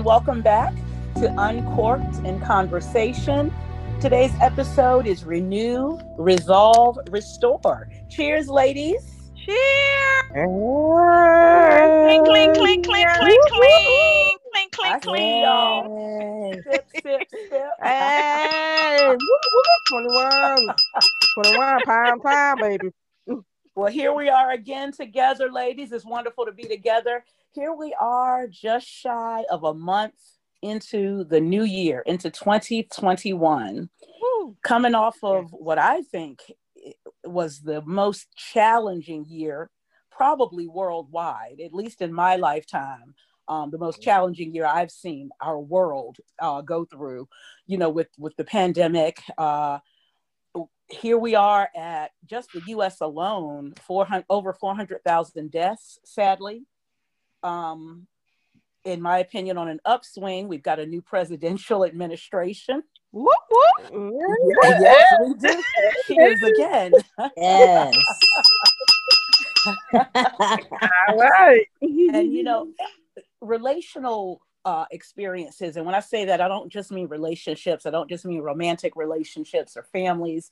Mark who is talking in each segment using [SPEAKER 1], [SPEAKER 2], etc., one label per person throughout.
[SPEAKER 1] and welcome back to Uncorked in Conversation. Today's episode is Renew, Resolve, Restore. Cheers, ladies.
[SPEAKER 2] Cheers. Clink, clink, clink, clink, clink, clink. Clink, clink, clink,
[SPEAKER 1] y'all.
[SPEAKER 3] Hey, whoop, whoop, 21, baby.
[SPEAKER 1] Well, here we are again together, ladies. It's wonderful to be together here we are, just shy of a month into the new year, into 2021,
[SPEAKER 2] Woo.
[SPEAKER 1] coming off of what I think was the most challenging year, probably worldwide, at least in my lifetime. Um, the most challenging year I've seen our world uh, go through, you know, with with the pandemic. Uh, here we are at just the U.S. alone, 400 over 400,000 deaths. Sadly, um, in my opinion, on an upswing. We've got a new presidential administration.
[SPEAKER 2] Whoop, whoop.
[SPEAKER 3] Mm,
[SPEAKER 1] Yes, we do. Cheers again.
[SPEAKER 4] Yes.
[SPEAKER 3] All right.
[SPEAKER 1] and you know relational uh, experiences and when i say that i don't just mean relationships i don't just mean romantic relationships or families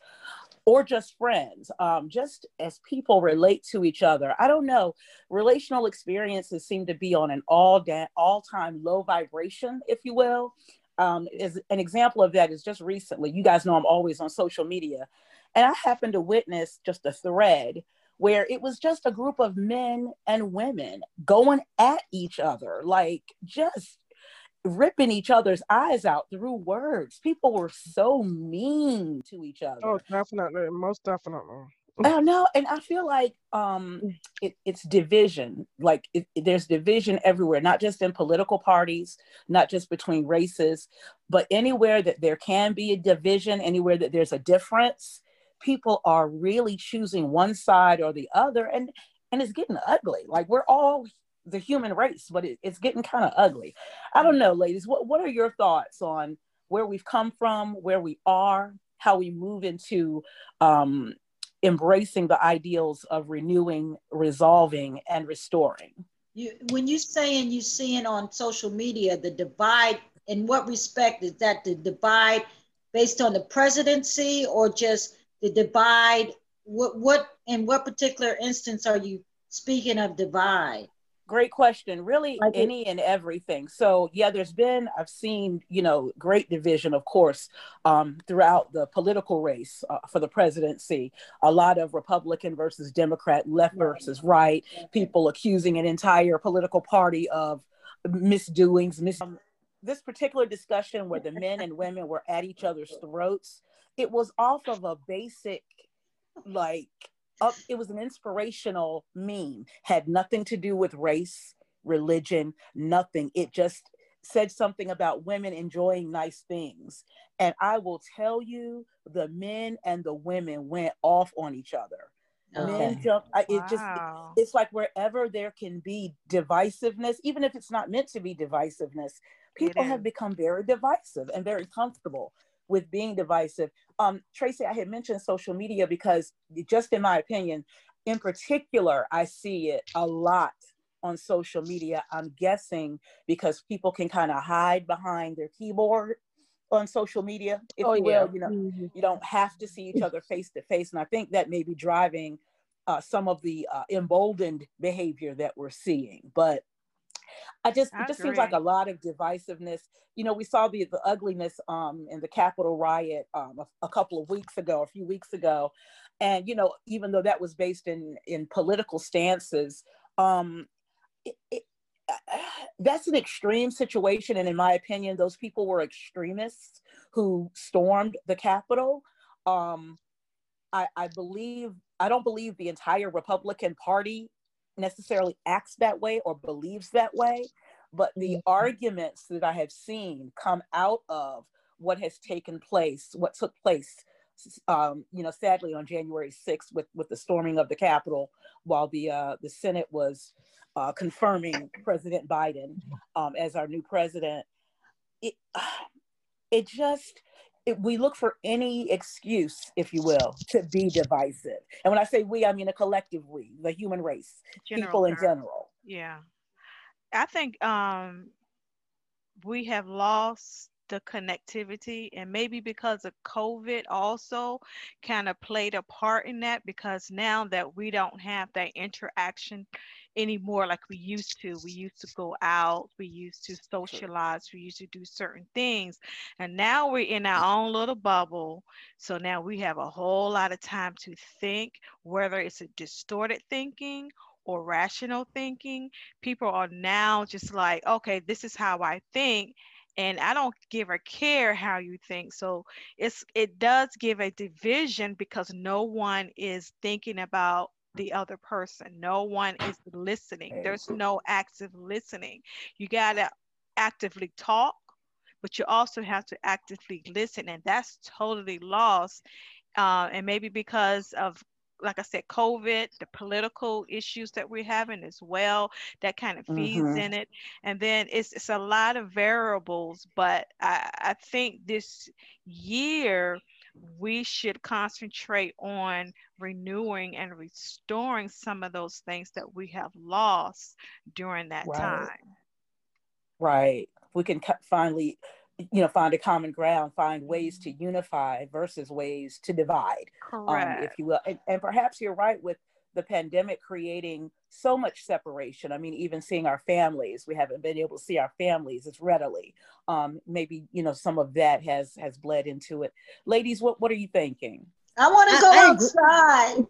[SPEAKER 1] or just friends um, just as people relate to each other. I don't know. Relational experiences seem to be on an all da- all-time low vibration if you will. Um, as an example of that is just recently you guys know i'm always on social media and i happened to witness just a thread where it was just a group of men and women going at each other, like just ripping each other's eyes out through words. People were so mean to each other.
[SPEAKER 3] Oh, definitely. Most definitely.
[SPEAKER 1] I know, and I feel like um, it, it's division. Like it, it- there's division everywhere, not just in political parties, not just between races, but anywhere that there can be a division, anywhere that there's a difference, people are really choosing one side or the other, and and it's getting ugly. Like we're all the human race, but it, it's getting kind of ugly. I don't know, ladies. What what are your thoughts on where we've come from, where we are, how we move into um, embracing the ideals of renewing, resolving, and restoring.
[SPEAKER 4] You, when you saying you seeing on social media the divide, in what respect is that the divide based on the presidency or just the divide? What what in what particular instance are you speaking of divide?
[SPEAKER 1] Great question. Really,
[SPEAKER 4] Like it-
[SPEAKER 1] any and everything. So, yeah, there's been, I've seen, you know, great division, of course, um, throughout the political race uh, for the presidency. A lot of Republican versus Democrat, left versus right, people accusing an entire political party of misdoings. Mis- um, this particular discussion where the men and women were at each other's throats, it was off of a basic, like, up, it was an inspirational meme, had nothing to do with race, religion, nothing. It just said something about women enjoying nice things. And I will tell you, the men and the women went off on each other. Oh. Men
[SPEAKER 4] Okay.
[SPEAKER 1] jumped, I, it just it's like wherever there can be divisiveness, even if it's not meant to be divisiveness, people have become very divisive and very comfortable with being divisive. Um, Tracy, I had mentioned social media because, just in my opinion, in particular, I see it a lot on social media. I'm guessing because people can kind of hide behind their keyboard on social media, if
[SPEAKER 3] Oh,
[SPEAKER 1] you
[SPEAKER 3] yeah.
[SPEAKER 1] will. You know,
[SPEAKER 3] Mhm.
[SPEAKER 1] you don't have to see each other face to face. And I think that may be driving uh, some of the uh, emboldened behavior that we're seeing. But I just,
[SPEAKER 2] I
[SPEAKER 1] it just seems like a lot of divisiveness. You know, we saw the, the ugliness um, in the Capitol riot um, a, a couple of weeks ago, a few weeks ago. And, you know, even though that was based in, in political stances, um, it, it, that's an extreme situation. And in my opinion, those people were extremists who stormed the Capitol. Um, I, I believe, I don't believe the entire Republican Party necessarily acts that way or believes that way, but the
[SPEAKER 4] Mhm.
[SPEAKER 1] arguments that I have seen come out of what has taken place, what took place, um, you know, sadly on January 6th with, with the storming of the Capitol while the, uh, the Senate was uh, confirming President Biden um, as our new president. It, it just, we look for any excuse, if you will, to be divisive. And when I say we, I mean a collective we, the human race,
[SPEAKER 2] General
[SPEAKER 1] people in
[SPEAKER 2] term.
[SPEAKER 1] general.
[SPEAKER 2] Yeah. I think um we have lost the connectivity and maybe because of covid also kind of played a part in that because now that we don't have that interaction anymore like we used to. We used to go out we used to socialize we used to do certain things and now we're in our own little bubble. So now we have a whole lot of time to think whether it's a distorted thinking or rational thinking. People are now just like okay this is how i think and I don't give a care how you think. So it's it does give a division because no one is thinking about the other person. No one is listening. There's no active listening. You got to actively talk, but you also have to actively listen, and that's totally lost. Uh, and maybe because of like I said, COVID, the political issues that we're having as well, that kind of feeds mm-hmm. in it. And then it's, it's a lot of variables, but I, I think this year we should concentrate on renewing and restoring some of those things that we have lost during that right. time.
[SPEAKER 1] Right. We can finally you know find a common ground find ways to unify versus ways to divide um, if you will and, and perhaps you're right with the pandemic creating so much separation i mean even seeing our families we haven't been able to see our families as readily um, maybe you know some of that has has bled into it ladies what what are you thinking
[SPEAKER 4] i want to go I, outside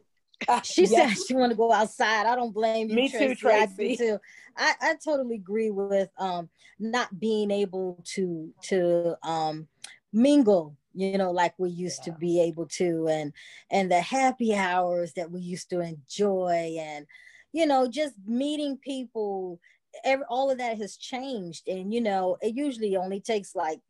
[SPEAKER 5] she yes. said she want to go outside. I don't blame you.
[SPEAKER 1] Me Tracy. too, Tracy.
[SPEAKER 5] I, too. I, I totally agree with um not being able to to um mingle you know like we used yeah. to be able to and and the happy hours that we used to enjoy and you know just meeting people every, all of that has changed and you know it usually only takes like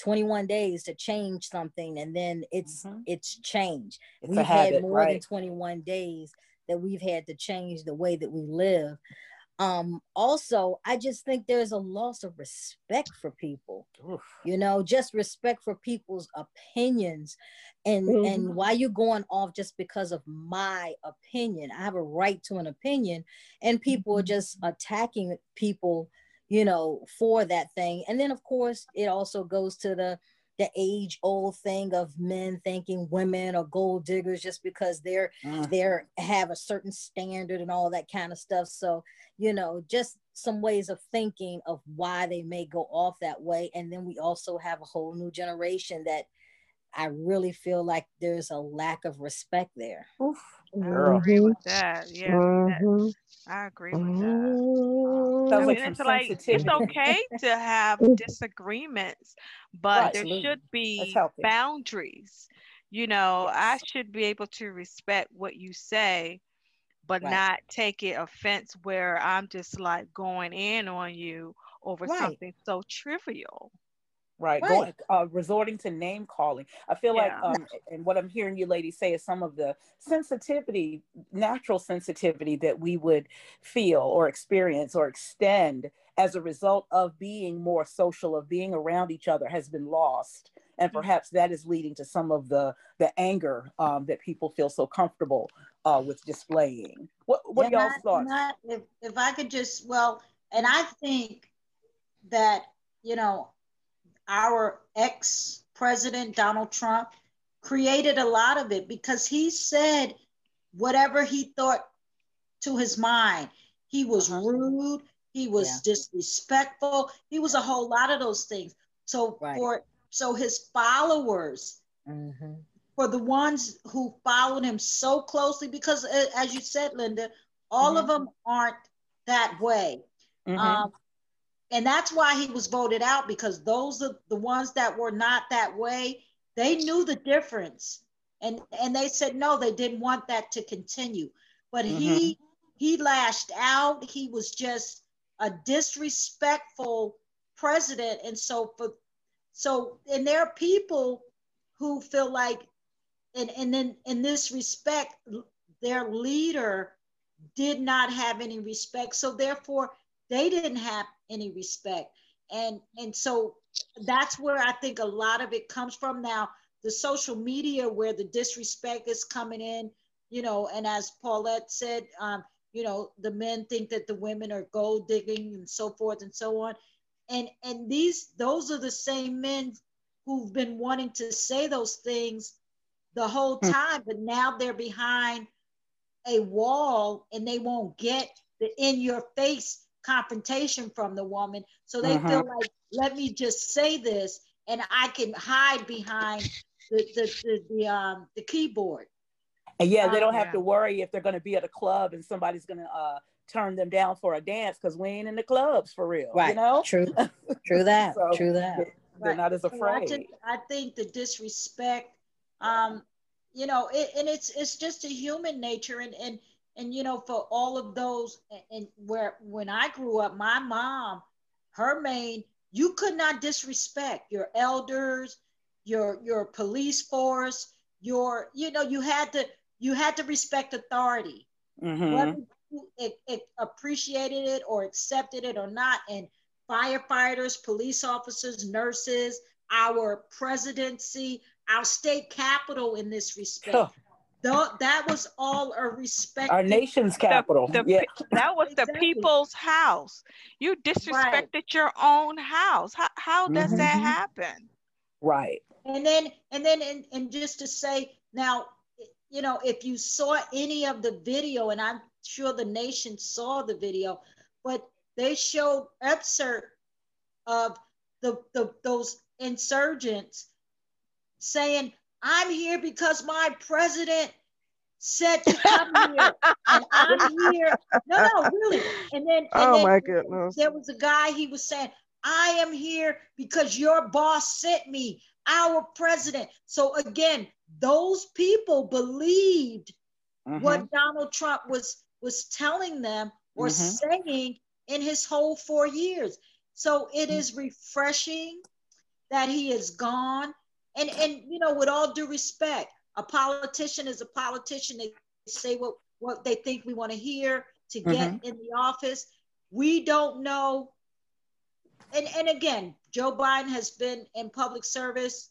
[SPEAKER 5] 21 days to change something and then it's mm-hmm. it's changed it's we've habit, had more right. than 21 days that we've had to change the way that we live um also i just think there's a loss of respect for people Oof. you know just respect for people's opinions and mm-hmm. and why you going off just because of my opinion i have a right to an opinion and people mm-hmm. are just attacking people you know, for that thing. And then of course it also goes to the the age old thing of men thinking women are gold diggers just because they're mm. they're have a certain standard and all that kind of stuff. So, you know, just some ways of thinking of why they may go off that way. And then we also have a whole new generation that I really feel like there's a lack of respect there.
[SPEAKER 2] Oof. I agree with that. Yeah, mm-hmm. that, I agree with that. Um, I mean, it's like it's okay to have disagreements, but right, there absolutely. should be boundaries. You know. I should be able to respect what you say, but right. not take it offense where I'm just like going in on you over right. something so trivial
[SPEAKER 1] right, right. going uh, resorting to name calling i feel yeah. like um and what i'm hearing you ladies say is some of the sensitivity natural sensitivity that we would feel or experience or extend as a result of being more social of being around each other has been lost and mm-hmm. perhaps that is leading to some of the the anger um, that people feel so comfortable uh, with displaying what, what yeah, are y'all's thoughts
[SPEAKER 4] not, if, if i could just well and i think that you know our ex president, Donald Trump, created a lot of it because he said whatever he thought to his mind. He was uh-huh. rude, he was yeah. disrespectful, he was a whole lot of those things. So right. for so his followers, mm-hmm. for the ones who followed him so closely, because as you said, Linda, all mm-hmm. of them aren't that way. Mm-hmm. Um, and that's why he was voted out because those are the ones that were not that way. They knew the difference. And and they said no, they didn't want that to continue. But mm-hmm. he he lashed out. He was just a disrespectful president. And so for so and there are people who feel like and and then in this respect, their leader did not have any respect. So therefore they didn't have any respect. And and so that's where I think a lot of it comes from now. The social media where the disrespect is coming in, you know, and as Paulette said, um, you know, the men think that the women are gold digging and so forth and so on. and and these those are the same men who've been wanting to say those things the whole
[SPEAKER 1] Hmm.
[SPEAKER 4] time, but now they're behind a wall and they won't get the in your face confrontation from the woman. So they
[SPEAKER 1] Mhm.
[SPEAKER 4] feel like, let me just say this and I can hide behind the the the, the um the keyboard.
[SPEAKER 1] And yeah, they
[SPEAKER 4] Um,
[SPEAKER 1] don't have to worry if they're going to be at a club and somebody's going to uh, turn them down for a dance because we ain't in the clubs for real.
[SPEAKER 5] Right.
[SPEAKER 1] You know,
[SPEAKER 5] True. True that.
[SPEAKER 1] So,
[SPEAKER 5] True that.
[SPEAKER 1] they're
[SPEAKER 4] Right.
[SPEAKER 1] not as
[SPEAKER 4] So I
[SPEAKER 1] afraid.
[SPEAKER 4] just I think the disrespect, um, you know, it, and it's it's just a human nature, and and and you know, for all of those, and, where when I grew up, my mom, her main, you could not disrespect your elders, your your police force, your you know, you had to you had to respect authority
[SPEAKER 1] Mhm.
[SPEAKER 4] whether you it, it appreciated it or accepted it or not. And firefighters, police officers, nurses, our presidency, our state capital in this respect.
[SPEAKER 1] Huh.
[SPEAKER 4] Tho- that was all a respect.
[SPEAKER 1] Our nation's capital.
[SPEAKER 2] the
[SPEAKER 1] yeah.
[SPEAKER 2] that was the people's house. You disrespected your own house. How how does that
[SPEAKER 1] Mhm.
[SPEAKER 2] happen?
[SPEAKER 1] Right.
[SPEAKER 4] and then and then and, and just to say now you know if you saw any of the video and i'm sure the nation saw the video but they showed excerpt of the, the those insurgents saying i'm here because my president said to come here and i'm here no no really and then and
[SPEAKER 3] Oh
[SPEAKER 4] then
[SPEAKER 3] my goodness.
[SPEAKER 4] there was a guy he was saying i am here because your boss sent me our president so again those people believed
[SPEAKER 1] Mhm.
[SPEAKER 4] what donald trump was was telling them or
[SPEAKER 1] Mhm.
[SPEAKER 4] saying in his whole four years so it is refreshing that he is gone and and you know with all due respect a politician is a politician they say what what they think we want to hear to mm-hmm. get in the office we don't know and and again joe biden has been in public service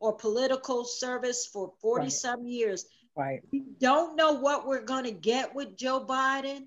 [SPEAKER 4] or political service for 40
[SPEAKER 1] Right.
[SPEAKER 4] some years
[SPEAKER 5] Right.
[SPEAKER 4] we don't know what we're going to get with Joe Biden,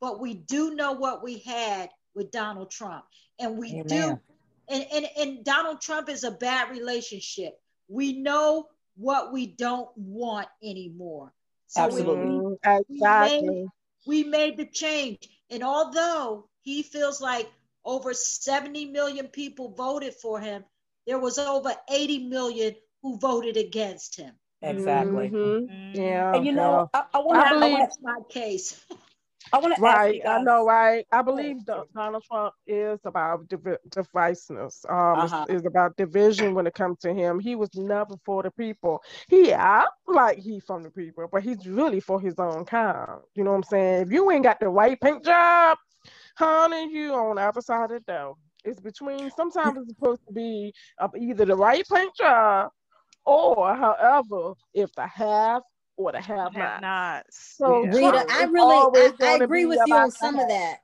[SPEAKER 4] but we do know what we had with Donald Trump. And we
[SPEAKER 5] Amen.
[SPEAKER 4] do, and, and, and Donald Trump is a bad relationship. We know what we don't want anymore. So we-
[SPEAKER 1] Absolutely.
[SPEAKER 3] Mm,
[SPEAKER 4] we
[SPEAKER 3] Exactly.
[SPEAKER 4] we made the change. And although he feels like over 70 million people voted for him, there was over 80 million who voted against him.
[SPEAKER 1] Exactly.
[SPEAKER 3] Mhm.
[SPEAKER 2] Mm.
[SPEAKER 3] Yeah.
[SPEAKER 1] And you know, I, I want to. I
[SPEAKER 3] believe-
[SPEAKER 4] That's my case.
[SPEAKER 1] I want to
[SPEAKER 3] Right, I know, right? I believe Donald Trump is about divi- divisiveness. Um,
[SPEAKER 1] Uh-huh.
[SPEAKER 3] is, about division when it comes to him. He was never for the people. He act like he from the people, but he's really for his own kind. You know what I'm saying? If you ain't got the right paint job, honey, you on the other side of the door. It's between. Sometimes it's supposed to be of either the right paint job, or however, if the have or the have
[SPEAKER 2] Have
[SPEAKER 3] not.
[SPEAKER 2] nots.
[SPEAKER 3] So
[SPEAKER 2] Yeah.
[SPEAKER 5] Rita, I really I, I agree with you on some of that.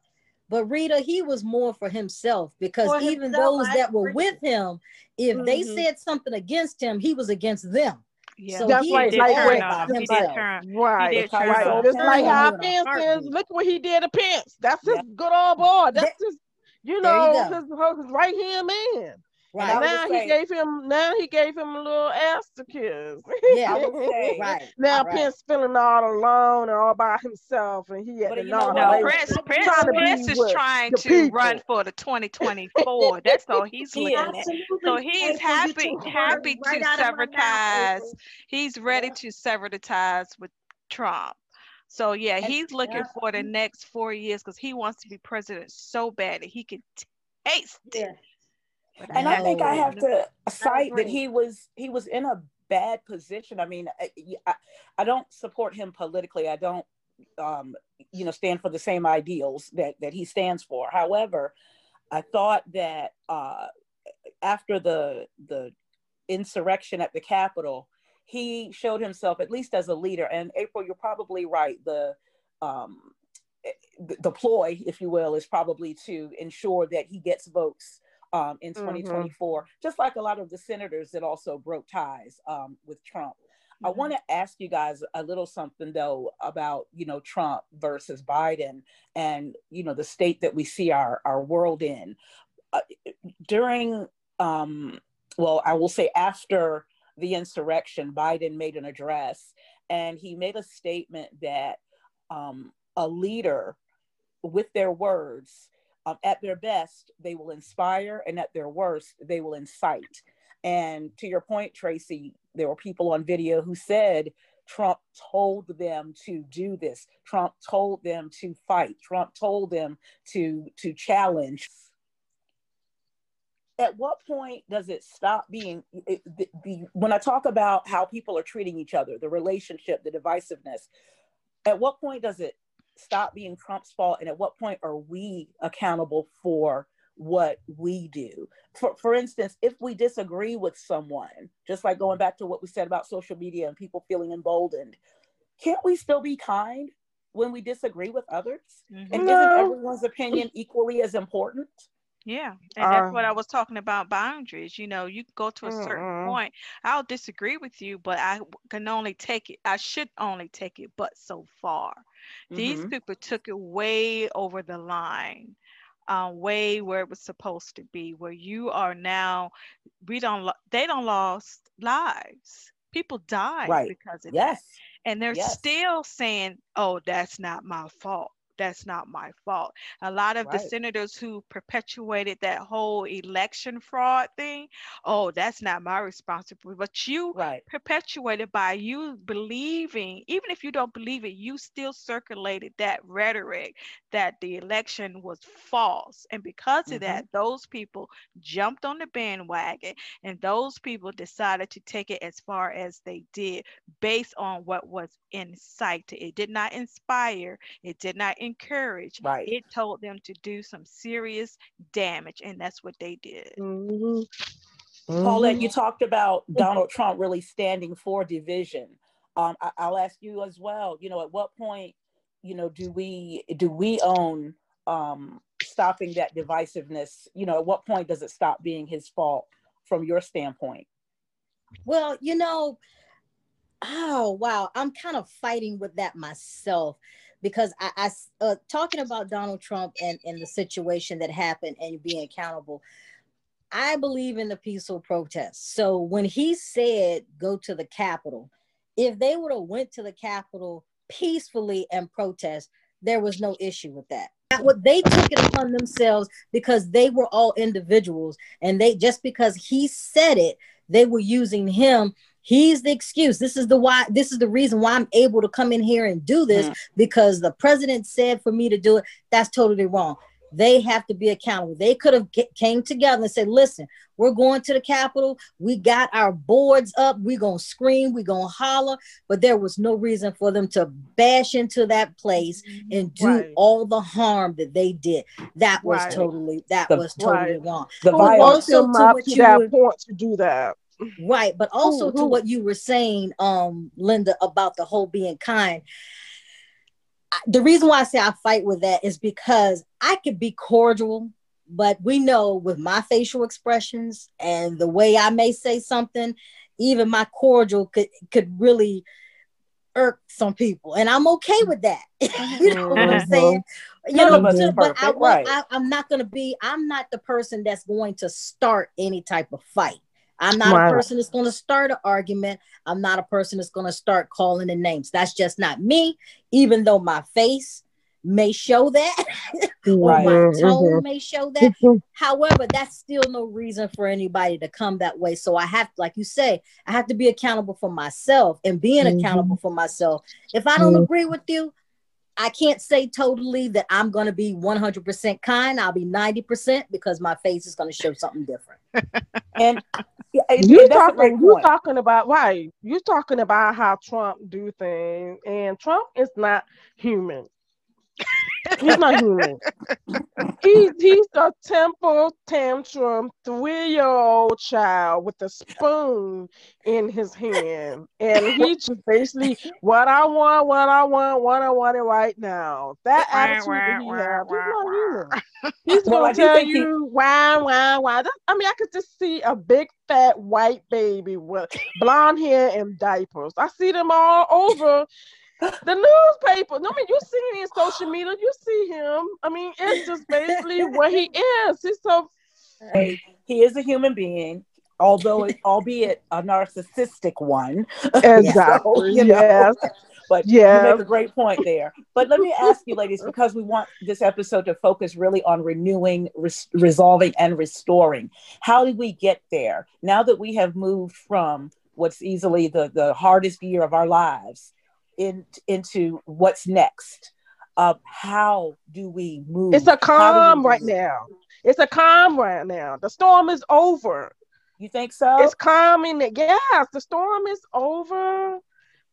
[SPEAKER 5] But Rita, he was more for himself because
[SPEAKER 4] For
[SPEAKER 5] even
[SPEAKER 4] himself,
[SPEAKER 5] those
[SPEAKER 4] I
[SPEAKER 5] that were with him, if they
[SPEAKER 3] Mhm.
[SPEAKER 5] said something against him, he was against them.
[SPEAKER 2] Yeah.
[SPEAKER 5] So
[SPEAKER 3] That's
[SPEAKER 5] he
[SPEAKER 3] right,
[SPEAKER 2] did
[SPEAKER 3] like
[SPEAKER 5] all about.
[SPEAKER 2] He did
[SPEAKER 5] himself.
[SPEAKER 2] turn.
[SPEAKER 3] Right,
[SPEAKER 2] He did
[SPEAKER 1] turn
[SPEAKER 3] right.
[SPEAKER 1] on.
[SPEAKER 3] Just like how
[SPEAKER 5] on you in a
[SPEAKER 3] Pence is. Look what he did to Pence. That's his
[SPEAKER 1] Yeah.
[SPEAKER 3] good old boy. That's just you
[SPEAKER 5] There you
[SPEAKER 3] know
[SPEAKER 5] go.
[SPEAKER 3] his, his right hand man.
[SPEAKER 1] And I
[SPEAKER 3] And now he
[SPEAKER 1] say-
[SPEAKER 3] gave him now he gave him a little ass to kiss.
[SPEAKER 5] Yeah.
[SPEAKER 1] I say,
[SPEAKER 5] Right.
[SPEAKER 3] now
[SPEAKER 5] right.
[SPEAKER 3] Pence feeling all alone and all by himself, and he at
[SPEAKER 1] But
[SPEAKER 3] the
[SPEAKER 1] you know what?
[SPEAKER 2] No. Pence,
[SPEAKER 1] Trying
[SPEAKER 2] Pence,
[SPEAKER 3] to
[SPEAKER 2] Pence is trying
[SPEAKER 3] the
[SPEAKER 2] to run for the 2024. That's all he's
[SPEAKER 1] He
[SPEAKER 2] looking at. So he's happy, happy
[SPEAKER 4] right
[SPEAKER 2] to
[SPEAKER 4] out of my
[SPEAKER 2] sever ties. He's ready
[SPEAKER 4] Yeah.
[SPEAKER 2] to sever the ties with Trump. So yeah, he's looking
[SPEAKER 4] yeah.
[SPEAKER 2] for the next four years because he wants to be president so bad that he can taste it.
[SPEAKER 4] Yeah.
[SPEAKER 1] And I think I have to cite that he was he was in a bad position. I mean, I, I, I don't support him politically. I don't, um, you know, stand for the same ideals that that he stands for. However, I thought that uh, after the the insurrection at the Capitol, he showed himself at least as a leader. And April, you're probably right. The um, the, the ploy, if you will, is probably to ensure that he gets votes um, in
[SPEAKER 3] Mhm.
[SPEAKER 1] 2024, just like a lot of the senators that also broke ties um, with Trump. I
[SPEAKER 2] Mhm.
[SPEAKER 1] want to ask you guys a little something though about you know Trump versus Biden and you know the state that we see our our world in. Uh, during, um, well, I will say after the insurrection, Biden made an address and he made a statement that um, a leader, with their words, um, at their best, they will inspire, and at their worst, they will incite. And to your point, Tracy, there were people on video who said Trump told them to do this. Trump told them to fight. Trump told them to to challenge. At what point does it stop being it, the, the, when I talk about how people are treating each other, the relationship, the divisiveness? At what point does it stop being Trump's fault, and at what point are we accountable for what we do. For, for instance, if we disagree with someone, just like going back to what we said about social media and people feeling emboldened, can't we still be kind when we disagree with others? Mm-hmm. And no. isn't everyone's opinion equally as important?
[SPEAKER 2] Yeah, and that's what I was talking about boundaries. You know, you go to a certain uh, point. I'll disagree with you, but I can only take it. I should only take it, but so far. Mm-hmm. These people took it way over the line uh, way where it was supposed to be, where you are now, we don't, they don't lost lives. People died right. because of yes. that. And they're yes. still saying, oh, that's not my fault that's not my fault. A lot of right. the senators who perpetuated that whole election fraud thing, oh, that's not my responsibility. But you right. perpetuated by you believing, even if you don't believe it, you still circulated that rhetoric that the election was false. And because mm-hmm. of that, those people jumped on the bandwagon and those people decided to take it as far as they did based on what was incited. It did not inspire, it did not encourage. Right. It told them to do some serious damage, and that's what they did.
[SPEAKER 1] Mm-hmm. Mm-hmm. Paulette, you talked about Donald Trump really standing for division. Um, I, will ask you as well. You know, at what point, you know, do we do we own um, stopping that divisiveness? You know, at what point does it stop being his fault from your standpoint?
[SPEAKER 5] Well, you know, oh wow, I'm kind of fighting with that myself because I, I uh, talking about Donald Trump and, and the situation that happened and being accountable. I believe in the peaceful protests. So when he said go to the Capitol, if they would have went to the Capitol peacefully and protest, there was no issue with that. What they took it upon themselves because they were all individuals, and they just because he said it, they were using him He's the excuse. This is the why. This is the reason why I'm able to come in here and do this mm. because the president said for me to do it. That's totally wrong. They have to be accountable. They could have came together and said, "Listen, we're going to the Capitol. We got our boards up. We're gonna scream. We're gonna holler." But there was no reason for them to bash into that place and do right. all the harm that they did. That was right. totally. That the, was totally right. wrong.
[SPEAKER 3] The also to what you that point to do that
[SPEAKER 5] right but also ooh, to ooh. what you were saying um linda about the whole being kind the reason why i say i fight with that is because i could be cordial but we know with my facial expressions and the way i may say something even my cordial could could really irk some people and i'm okay with that you know what i'm mm-hmm. saying you know but I, right. I, i'm not going to be i'm not the person that's going to start any type of fight I'm not wow. a person that's going to start an argument. I'm not a person that's going to start calling the names. That's just not me, even though my face may show that or right. my mm-hmm. tone mm-hmm. may show that. However, that's still no reason for anybody to come that way. So I have, like you say, I have to be accountable for myself and being mm-hmm. accountable for myself. If I don't mm-hmm. agree with you, I can't say totally that I'm going to be 100% kind. I'll be 90% because my face is going to show something different.
[SPEAKER 1] and
[SPEAKER 3] you talking you talking about right. You talking about how Trump do things and Trump is not human. He's not human. He, he's a temper tantrum three year old child with a spoon in his hand. And he just basically, what I want, what I want, what I want it right now. That attitude that he has, he's not human. He's going to tell you, he... why, why, why. I mean, I could just see a big fat white baby with blonde hair and diapers. I see them all over the newspaper. I mean, you see it in social media. You see him. I mean, it's just basically what he is. He's so
[SPEAKER 1] he is a human being, although albeit a narcissistic one.
[SPEAKER 3] Exactly. so, you know, yes.
[SPEAKER 1] But yes. you make a great point there. But let me ask you, ladies, because we want this episode to focus really on renewing, res- resolving, and restoring. How did we get there? Now that we have moved from what's easily the, the hardest year of our lives in, into what's next. Uh, how do we move?
[SPEAKER 3] It's a calm right now. It's a calm right now. The storm is over.
[SPEAKER 1] You think so?
[SPEAKER 3] It's calming. Yes, the storm is over.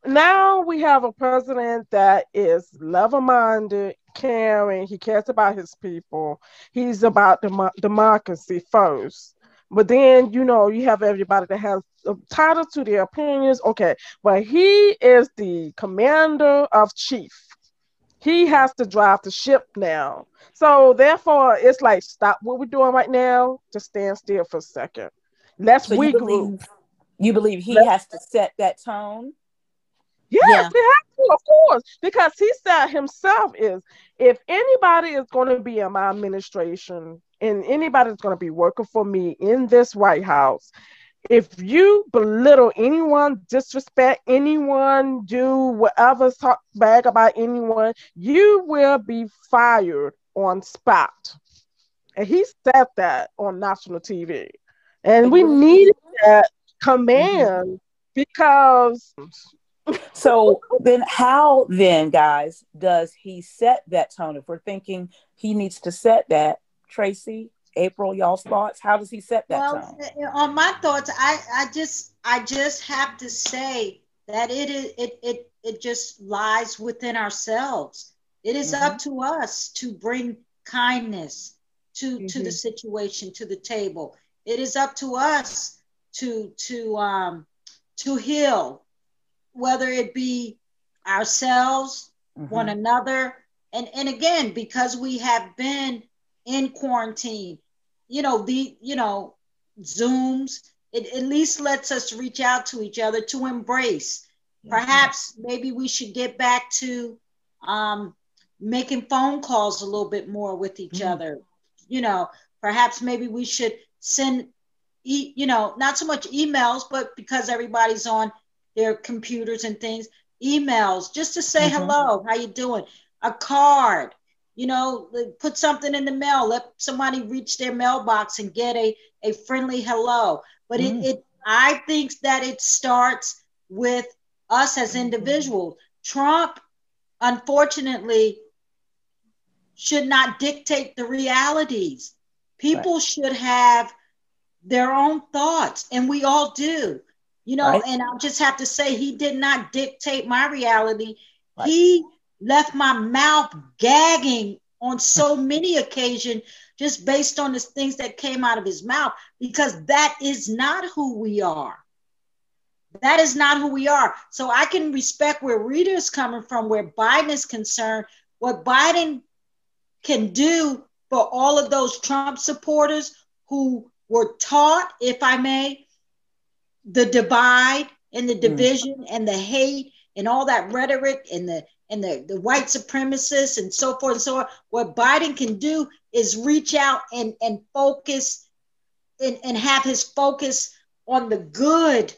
[SPEAKER 3] Now we have a president that is level-minded, caring. He cares about his people. He's about dem- democracy first. But then, you know, you have everybody that has a title to their opinions. Okay, but he is the commander of chief. He has to drive the ship now. So therefore, it's like stop what we're doing right now. Just stand still for a second. Let's so regroup. You
[SPEAKER 1] believe, you believe he Let's, has to set that tone?
[SPEAKER 3] Yes, yeah. has to, of course, because he said himself is if anybody is going to be in my administration and anybody that's going to be working for me in this White House, if you belittle anyone, disrespect anyone, do whatever talk bad about anyone, you will be fired on spot. And he said that on national TV. And we needed that command mm-hmm. because
[SPEAKER 1] so then how then guys does he set that tone if we're thinking he needs to set that tracy april y'all's thoughts how does he set that well, tone
[SPEAKER 4] on my thoughts i i just i just have to say that it is it it it just lies within ourselves it is mm-hmm. up to us to bring kindness to mm-hmm. to the mm-hmm. situation to the table it is up to us to to um to heal whether it be ourselves, mm-hmm. one another, and and again because we have been in quarantine, you know the you know Zooms. It at least lets us reach out to each other to embrace. Perhaps maybe we should get back to um, making phone calls a little bit more with each mm-hmm. other. You know, perhaps maybe we should send, e- you know, not so much emails, but because everybody's on their computers and things, emails just to say mm-hmm. hello, how you doing? A card, you know, put something in the mail, let somebody reach their mailbox and get a, a friendly hello. But mm. it, it I think that it starts with us as mm-hmm. individuals. Trump, unfortunately, should not dictate the realities. People right. should have their own thoughts, and we all do. You know, right. and I'll just have to say, he did not dictate my reality. Right. He left my mouth gagging on so many occasions just based on the things that came out of his mouth, because that is not who we are. That is not who we are. So I can respect where is coming from, where Biden is concerned, what Biden can do for all of those Trump supporters who were taught, if I may, the divide and the mm. division mm. and the hate and all that rhetoric and the and the, the white supremacists and so forth and so on. What Biden can do is reach out and, and focus and, and have his focus on the good.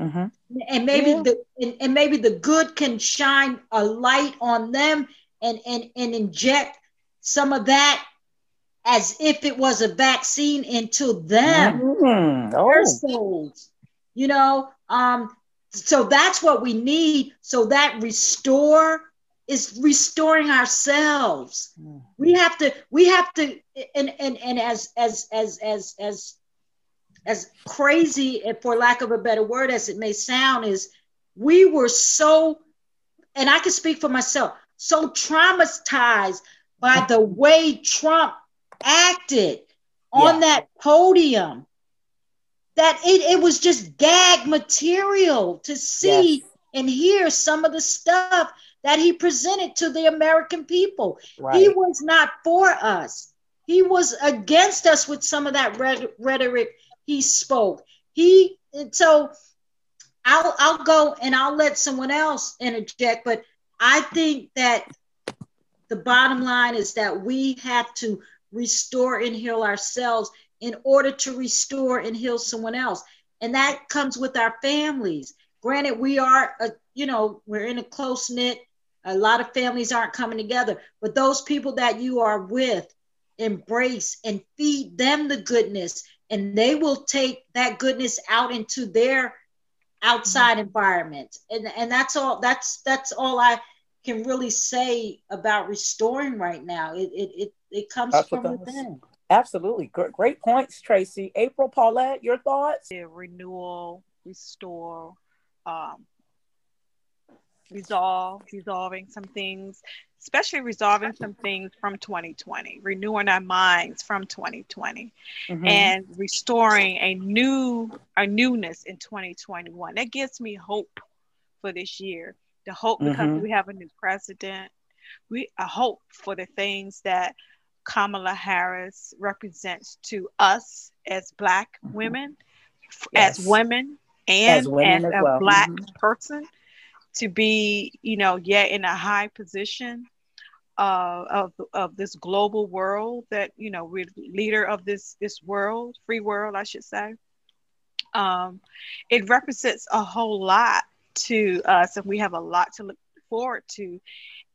[SPEAKER 4] Mm-hmm. And maybe yeah. the and, and maybe the good can shine a light on them and, and, and inject some of that as if it was a vaccine into them, mm-hmm. oh. their souls you know um so that's what we need. So that restore is restoring ourselves. Mm. we have to we have to and and and as as as as as as crazy for lack of a better word as it may sound is we were so and i can speak for myself so traumatized by the way trump acted on that podium that it, it was just gag material to see yes. and hear some of the stuff that he presented to the American people. Right. He was not for us. He was against us with some of that rhetoric he spoke. He so I'll I'll go and I'll let someone else interject, but I think that the bottom line is that we have to restore and heal ourselves in order to restore and heal someone else. And that comes with our families. Granted, we are, a, you know, we're in a close knit, a lot of families aren't coming together, but those people that you are with, embrace and feed them the goodness, and they will take that goodness out into their outside mm-hmm. environment. And, and that's all, that's, that's all I can really say about restoring right now. It, it, it, it comes that's from within.
[SPEAKER 1] Absolutely. Great, great points, Tracy. April Paulette, your thoughts?
[SPEAKER 2] Yeah, renewal, restore, um, resolve, resolving some things, especially resolving some things from 2020, renewing our minds from 2020, mm-hmm. and restoring a new a newness in 2021. That gives me hope for this year. The hope because mm-hmm. we have a new president. We a hope for the things that Kamala Harris represents to us as Black mm-hmm. women, yes. as women, and as, women as, as a well. Black mm-hmm. person to be, you know, yet in a high position uh, of of this global world that you know we're leader of this this world, free world, I should say. Um, it represents a whole lot to us, and we have a lot to look forward to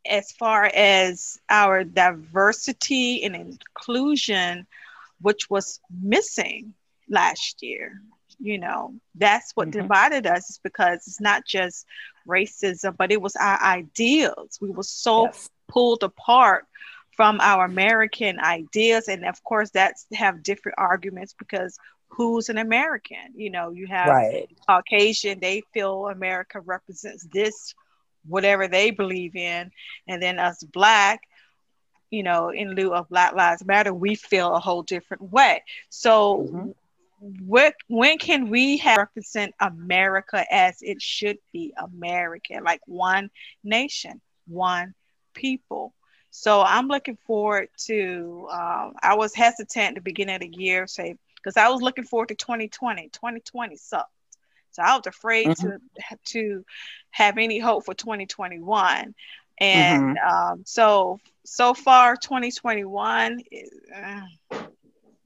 [SPEAKER 2] as far as our diversity and inclusion, which was missing last year. You know, that's what mm-hmm. divided us is because it's not just racism, but it was our ideals. We were so yes. pulled apart from our American ideas. And of course, that's have different arguments because who's an American? You know, you have right. Caucasian, they feel America represents this, whatever they believe in. And then us black, you know, in lieu of Black Lives Matter, we feel a whole different way. So mm-hmm what when can we have represent America as it should be American, like one nation, one people. So I'm looking forward to. Um, I was hesitant at the beginning of the year, say because I was looking forward to 2020. 2020 sucked, so I was afraid mm-hmm. to to have any hope for 2021. And mm-hmm. um, so so far, 2021. Uh,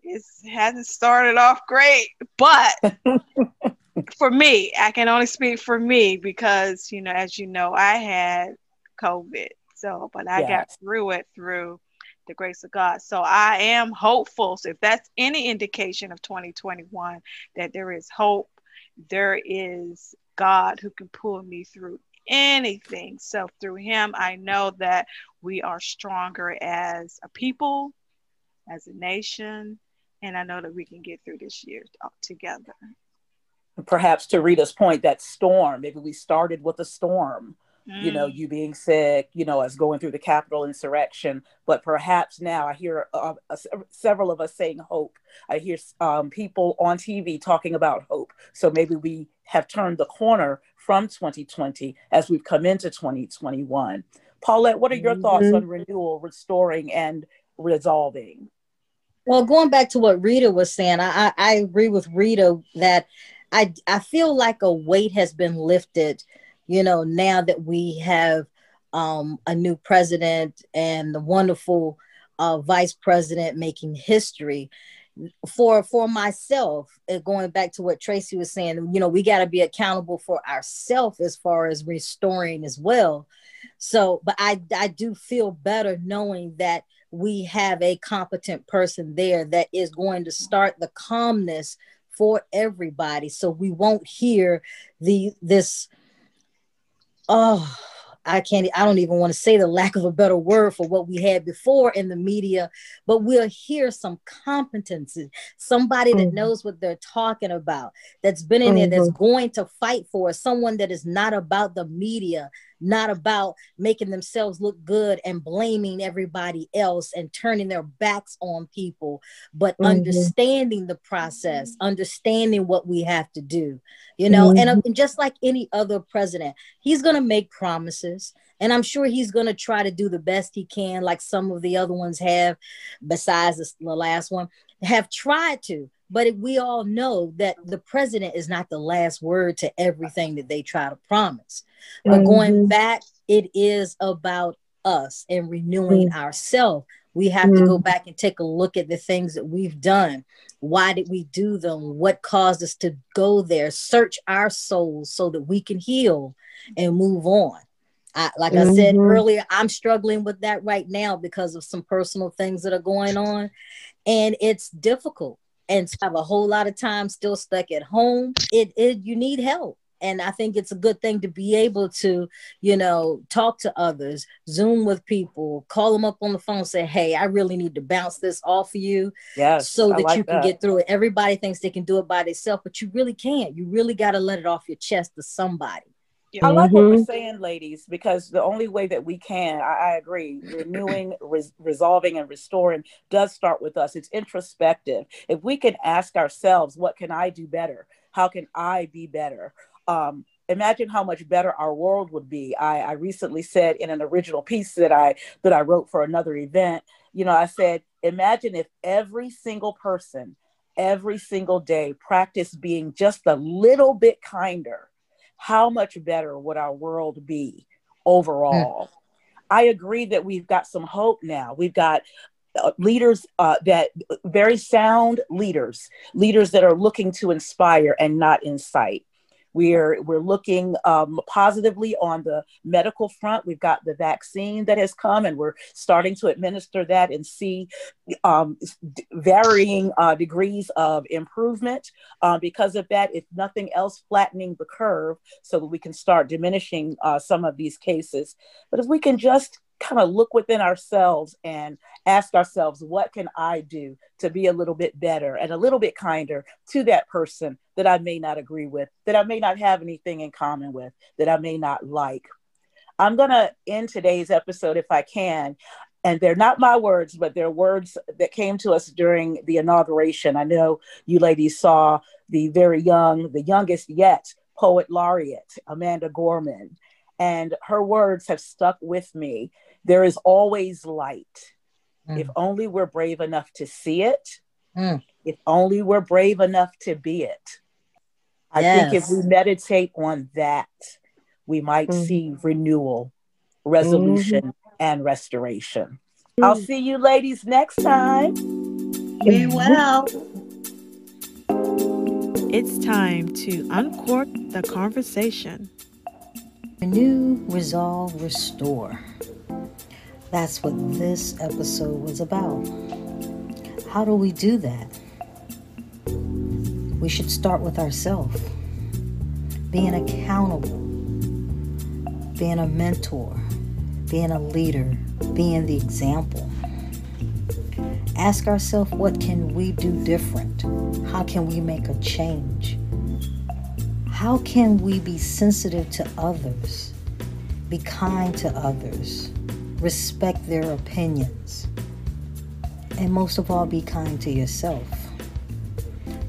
[SPEAKER 2] it hasn't started off great, but for me, I can only speak for me because you know, as you know, I had COVID. So, but I yes. got through it through the grace of God. So I am hopeful. So if that's any indication of 2021 that there is hope, there is God who can pull me through anything. So through him, I know that we are stronger as a people, as a nation, and I know that we can get through this year together.
[SPEAKER 1] Perhaps to Rita's point, that storm, maybe we started with a storm, mm. you know, mm. you being sick, you know, as going through the Capitol insurrection. But perhaps now I hear uh, uh, several of us saying hope. I hear um, people on TV talking about hope. So maybe we have turned the corner from 2020 as we've come into 2021. Paulette, what are your mm-hmm. thoughts on renewal, restoring, and resolving?
[SPEAKER 5] Well, going back to what Rita was saying, I, I agree with Rita that I, I feel like a weight has been lifted, you know, now that we have um, a new president and the wonderful uh, vice president making history. For for myself, uh, going back to what Tracy was saying, you know, we got to be accountable for ourselves as far as restoring as well. So, but I I do feel better knowing that we have a competent person there that is going to start the calmness for everybody so we won't hear the this oh I can't, I don't even want to say the lack of a better word for what we had before in the media, but we'll hear some competency, somebody mm-hmm. that knows what they're talking about, that's been in mm-hmm. there, that's mm-hmm. going to fight for someone that is not about the media, not about making themselves look good and blaming everybody else and turning their backs on people, but mm-hmm. understanding the process, understanding what we have to do, you know, mm-hmm. and, and just like any other president, he's going to make promises. And I'm sure he's going to try to do the best he can, like some of the other ones have, besides the last one, have tried to. But we all know that the president is not the last word to everything that they try to promise. But mm-hmm. going back, it is about us and renewing mm. ourselves. We have mm. to go back and take a look at the things that we've done. Why did we do them? What caused us to go there? Search our souls so that we can heal and move on. I, like mm-hmm. I said mm-hmm. earlier, I'm struggling with that right now because of some personal things that are going on. And it's difficult. And have a whole lot of time still stuck at home, it, it you need help. And i think it's a good thing to be able to you know talk to others zoom with people call them up on the phone say hey i really need to bounce this off of you
[SPEAKER 1] yes,
[SPEAKER 5] so that like you can that. get through it. Everybody thinks they can do it by themselves but you really can't you really got to let it off your chest to somebody
[SPEAKER 1] I like what we're mm-hmm. saying, ladies, because the only way that we can, I, I agree, renewing, res- resolving, and restoring does start with us. It's introspective. If we can ask ourselves, what can I do better? How can I be better? Um, imagine how much better our world would be. I, I recently said in an original piece that I that I wrote for another event, you know, I said, imagine if every single person every single day practiced being just a little bit kinder how much better would our world be overall? Mm. I agree that we've got some hope now. We've got uh, leaders uh, that very sound leaders, leaders that are looking to inspire and not incite. We're we're looking um, positively on the medical front. We've got the vaccine that has come, and we're starting to administer that and see um, varying uh, degrees of improvement uh, because of that. If nothing else, flattening the curve so that we can start diminishing uh, some of these cases. But if we can just kind of look within ourselves and ask ourselves, what can I do to be a little bit better and a little bit kinder to that person that I may not agree with, that I may not have anything in common with, that I may not like? I'm going to end today's episode if I can. And they're not my words, but they're words that came to us during the inauguration. I know you ladies saw the very young, the youngest yet poet laureate, Amanda Gorman. And her words have stuck with me. There is always light. Mm. If only we're brave enough to see it, mm. if only we're brave enough to be it. I yes. think if we meditate on that, we might mm. see renewal, resolution, mm. and restoration. I'll see you ladies next time.
[SPEAKER 4] Be well.
[SPEAKER 2] It's time to uncork the conversation.
[SPEAKER 5] Renew, resolve, restore. That's what this episode was about. How do we do that? We should start with ourselves. Being accountable, being a mentor, being a leader, being the example. Ask ourselves what can we do different? How can we make a change? How can we be sensitive to others? Be kind to others? respect their opinions, and most of all, be kind to yourself.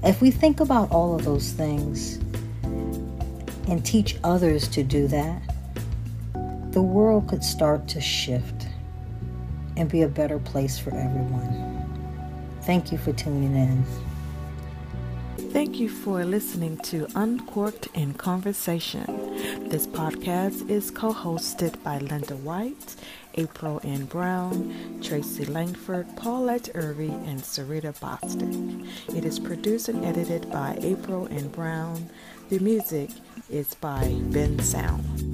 [SPEAKER 5] If we think about all of those things and teach others to do that, the world could start to shift and be a better place for everyone. Thank you for tuning in.
[SPEAKER 2] Thank you for listening to Uncorked in Conversation. This podcast is co hosted by Linda White April N. Brown, Tracy Langford, Paulette Irvy, and Sarita Bostic. It is produced and edited by April N. Brown. The music is by Bensound.